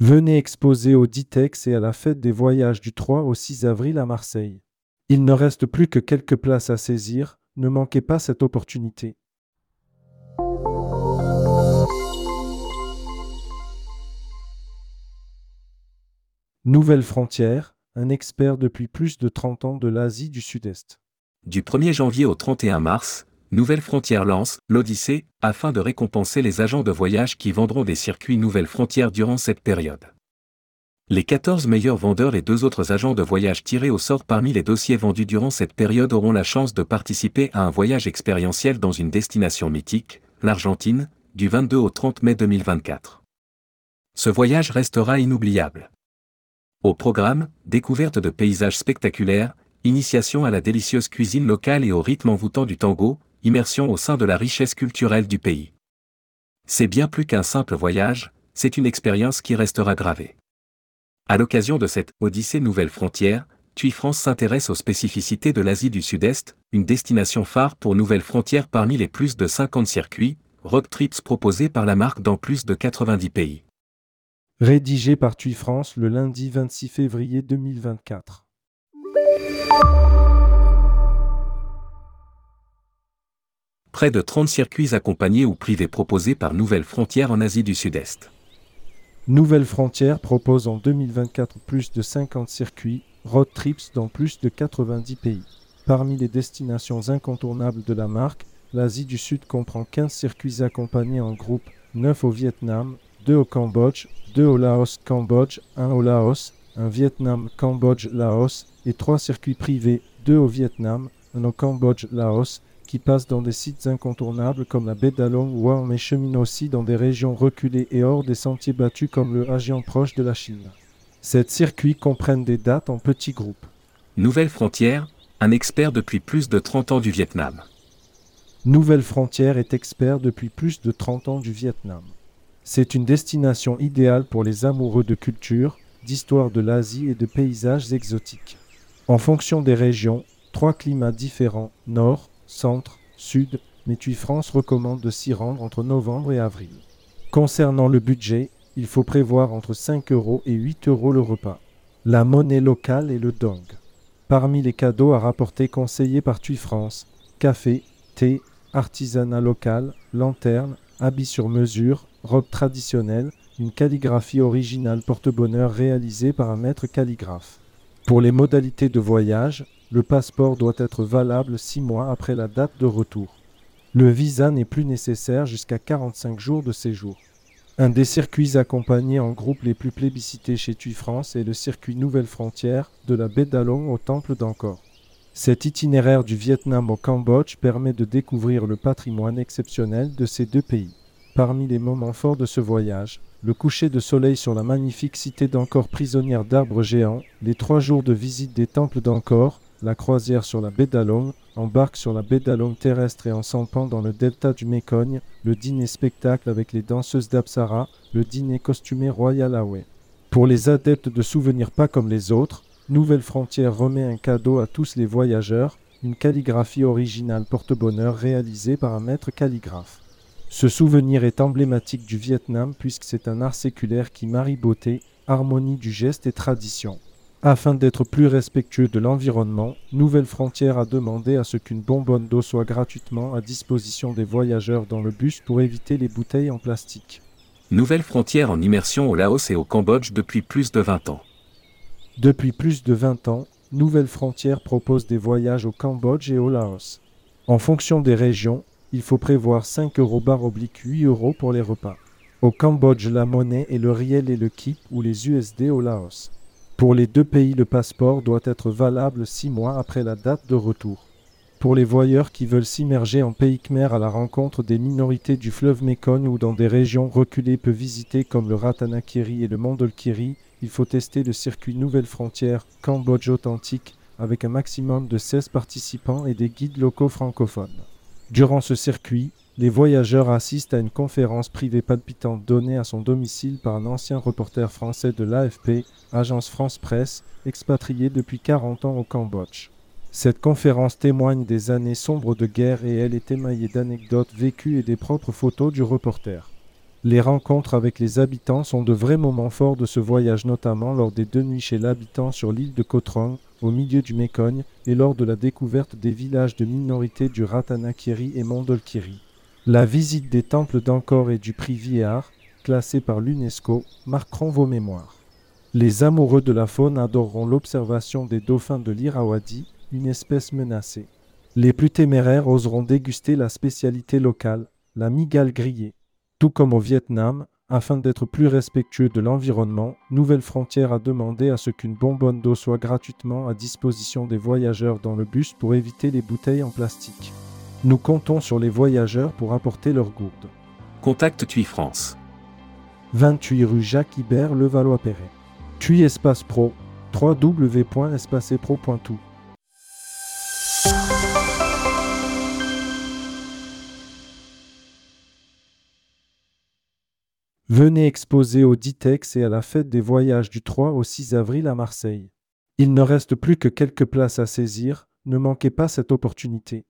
Venez exposer au Ditex et à la fête des voyages du 3 au 6 avril à Marseille. Il ne reste plus que quelques places à saisir, ne manquez pas cette opportunité. Nouvelle Frontière, un expert depuis plus de 30 ans de l'Asie du Sud-Est. Du 1er janvier au 31 mars, Nouvelle Frontière lance l'Odyssée afin de récompenser les agents de voyage qui vendront des circuits Nouvelle Frontière durant cette période. Les 14 meilleurs vendeurs et deux autres agents de voyage tirés au sort parmi les dossiers vendus durant cette période auront la chance de participer à un voyage expérientiel dans une destination mythique, l'Argentine, du 22 au 30 mai 2024. Ce voyage restera inoubliable. Au programme, découverte de paysages spectaculaires, initiation à la délicieuse cuisine locale et au rythme envoûtant du tango, immersion au sein de la richesse culturelle du pays. C'est bien plus qu'un simple voyage, c'est une expérience qui restera gravée. À l'occasion de cette Odyssée Nouvelle Frontière, TUI France s'intéresse aux spécificités de l'Asie du Sud-Est, une destination phare pour Nouvelle Frontière parmi les plus de 50 circuits, road trips proposés par la marque dans plus de 90 pays. Rédigé par TUI France le lundi 26 février 2024. Près de 30 circuits accompagnés ou privés proposés par Nouvelle Frontière en Asie du Sud-Est. Nouvelle Frontière propose en 2024 plus de 50 circuits, road trips dans plus de 90 pays. Parmi les destinations incontournables de la marque, l'Asie du Sud comprend 15 circuits accompagnés en groupe, 9 au Vietnam, 2 au Cambodge, 2 au Laos-Cambodge, 1 au Laos, un Vietnam-Cambodge-Laos et 3 circuits privés, 2 au Vietnam, 1 au Cambodge-Laos, qui passent dans des sites incontournables comme la baie d'Along ou mais cheminent aussi dans des régions reculées et hors des sentiers battus comme le Ajian proche de la Chine. Ces circuits comprennent des dates en petits groupes. Nouvelle Frontière, un expert depuis plus de 30 ans du Vietnam. Nouvelle Frontière est expert depuis plus de 30 ans du Vietnam. C'est une destination idéale pour les amoureux de culture, d'histoire de l'Asie et de paysages exotiques. En fonction des régions, trois climats différents, nord, centre, sud, mais France recommande de s'y rendre entre novembre et avril. Concernant le budget, il faut prévoir entre 5 euros et 8 euros le repas. La monnaie locale est le dong. Parmi les cadeaux à rapporter conseillés par TUI France, café, thé, artisanat local, lanterne, habits sur mesure, robe traditionnelle, une calligraphie originale porte-bonheur réalisée par un maître calligraphe. Pour les modalités de voyage, le passeport doit être valable six mois après la date de retour. Le visa n'est plus nécessaire jusqu'à 45 jours de séjour. Un des circuits accompagnés en groupe les plus plébiscités chez TUI France est le circuit Nouvelle Frontière de la baie d'Along au temple d'Angkor. Cet itinéraire du Vietnam au Cambodge permet de découvrir le patrimoine exceptionnel de ces deux pays. Parmi les moments forts de ce voyage, le coucher de soleil sur la magnifique cité d'Angkor prisonnière d'arbres géants, les trois jours de visite des temples d'Angkor, la croisière sur la baie d'Along, embarque sur la baie d'Along terrestre et en s'empant dans le delta du Mekong, le dîner spectacle avec les danseuses d'Apsara, le dîner costumé Royal Away. Pour les adeptes de souvenirs pas comme les autres, Nouvelle Frontière remet un cadeau à tous les voyageurs, une calligraphie originale porte-bonheur réalisée par un maître calligraphe. Ce souvenir est emblématique du Vietnam puisque c'est un art séculaire qui marie beauté, harmonie du geste et tradition. Afin d'être plus respectueux de l'environnement, Nouvelle Frontière a demandé à ce qu'une bonbonne d'eau soit gratuitement à disposition des voyageurs dans le bus pour éviter les bouteilles en plastique. Nouvelle Frontière en immersion au Laos et au Cambodge depuis plus de 20 ans. Depuis plus de 20 ans, Nouvelle Frontière propose des voyages au Cambodge et au Laos. En fonction des régions, il faut prévoir 5 euros barre oblique 8 euros pour les repas. Au Cambodge, la monnaie est le riel et le kip ou les USD au Laos. Pour les deux pays, le passeport doit être valable 6 mois après la date de retour. Pour les voyeurs qui veulent s'immerger en pays khmer à la rencontre des minorités du fleuve Mekong ou dans des régions reculées peu visitées comme le Ratanakiri et le Mandolkiri, il faut tester le circuit Nouvelle Frontière Cambodge authentique avec un maximum de 16 participants et des guides locaux francophones. Durant ce circuit, les voyageurs assistent à une conférence privée palpitante donnée à son domicile par un ancien reporter français de l'AFP, agence France Presse, expatrié depuis 40 ans au Cambodge. Cette conférence témoigne des années sombres de guerre et elle est émaillée d'anecdotes vécues et des propres photos du reporter. Les rencontres avec les habitants sont de vrais moments forts de ce voyage, notamment lors des deux nuits chez l'habitant sur l'île de Cotrong, au milieu du Mécogne, et lors de la découverte des villages de minorité du Ratanakiri et Mondolkiri. La visite des temples d'Angkor et du Priviar, classés par l'UNESCO, marqueront vos mémoires. Les amoureux de la faune adoreront l'observation des dauphins de l'Irrawaddy, une espèce menacée. Les plus téméraires oseront déguster la spécialité locale, la migale grillée. Tout comme au Vietnam, afin d'être plus respectueux de l'environnement, Nouvelle Frontière a demandé à ce qu'une bonbonne d'eau soit gratuitement à disposition des voyageurs dans le bus pour éviter les bouteilles en plastique. Nous comptons sur les voyageurs pour apporter leurs gourdes. Contacte TUI France. 28 rue Jacques Ibert, Levallois-Perret. TUI Espace Pro, www.espacepro.tout. Venez exposer au Ditex et à la fête des voyages du 3 au 6 avril à Marseille. Il ne reste plus que quelques places à saisir, ne manquez pas cette opportunité.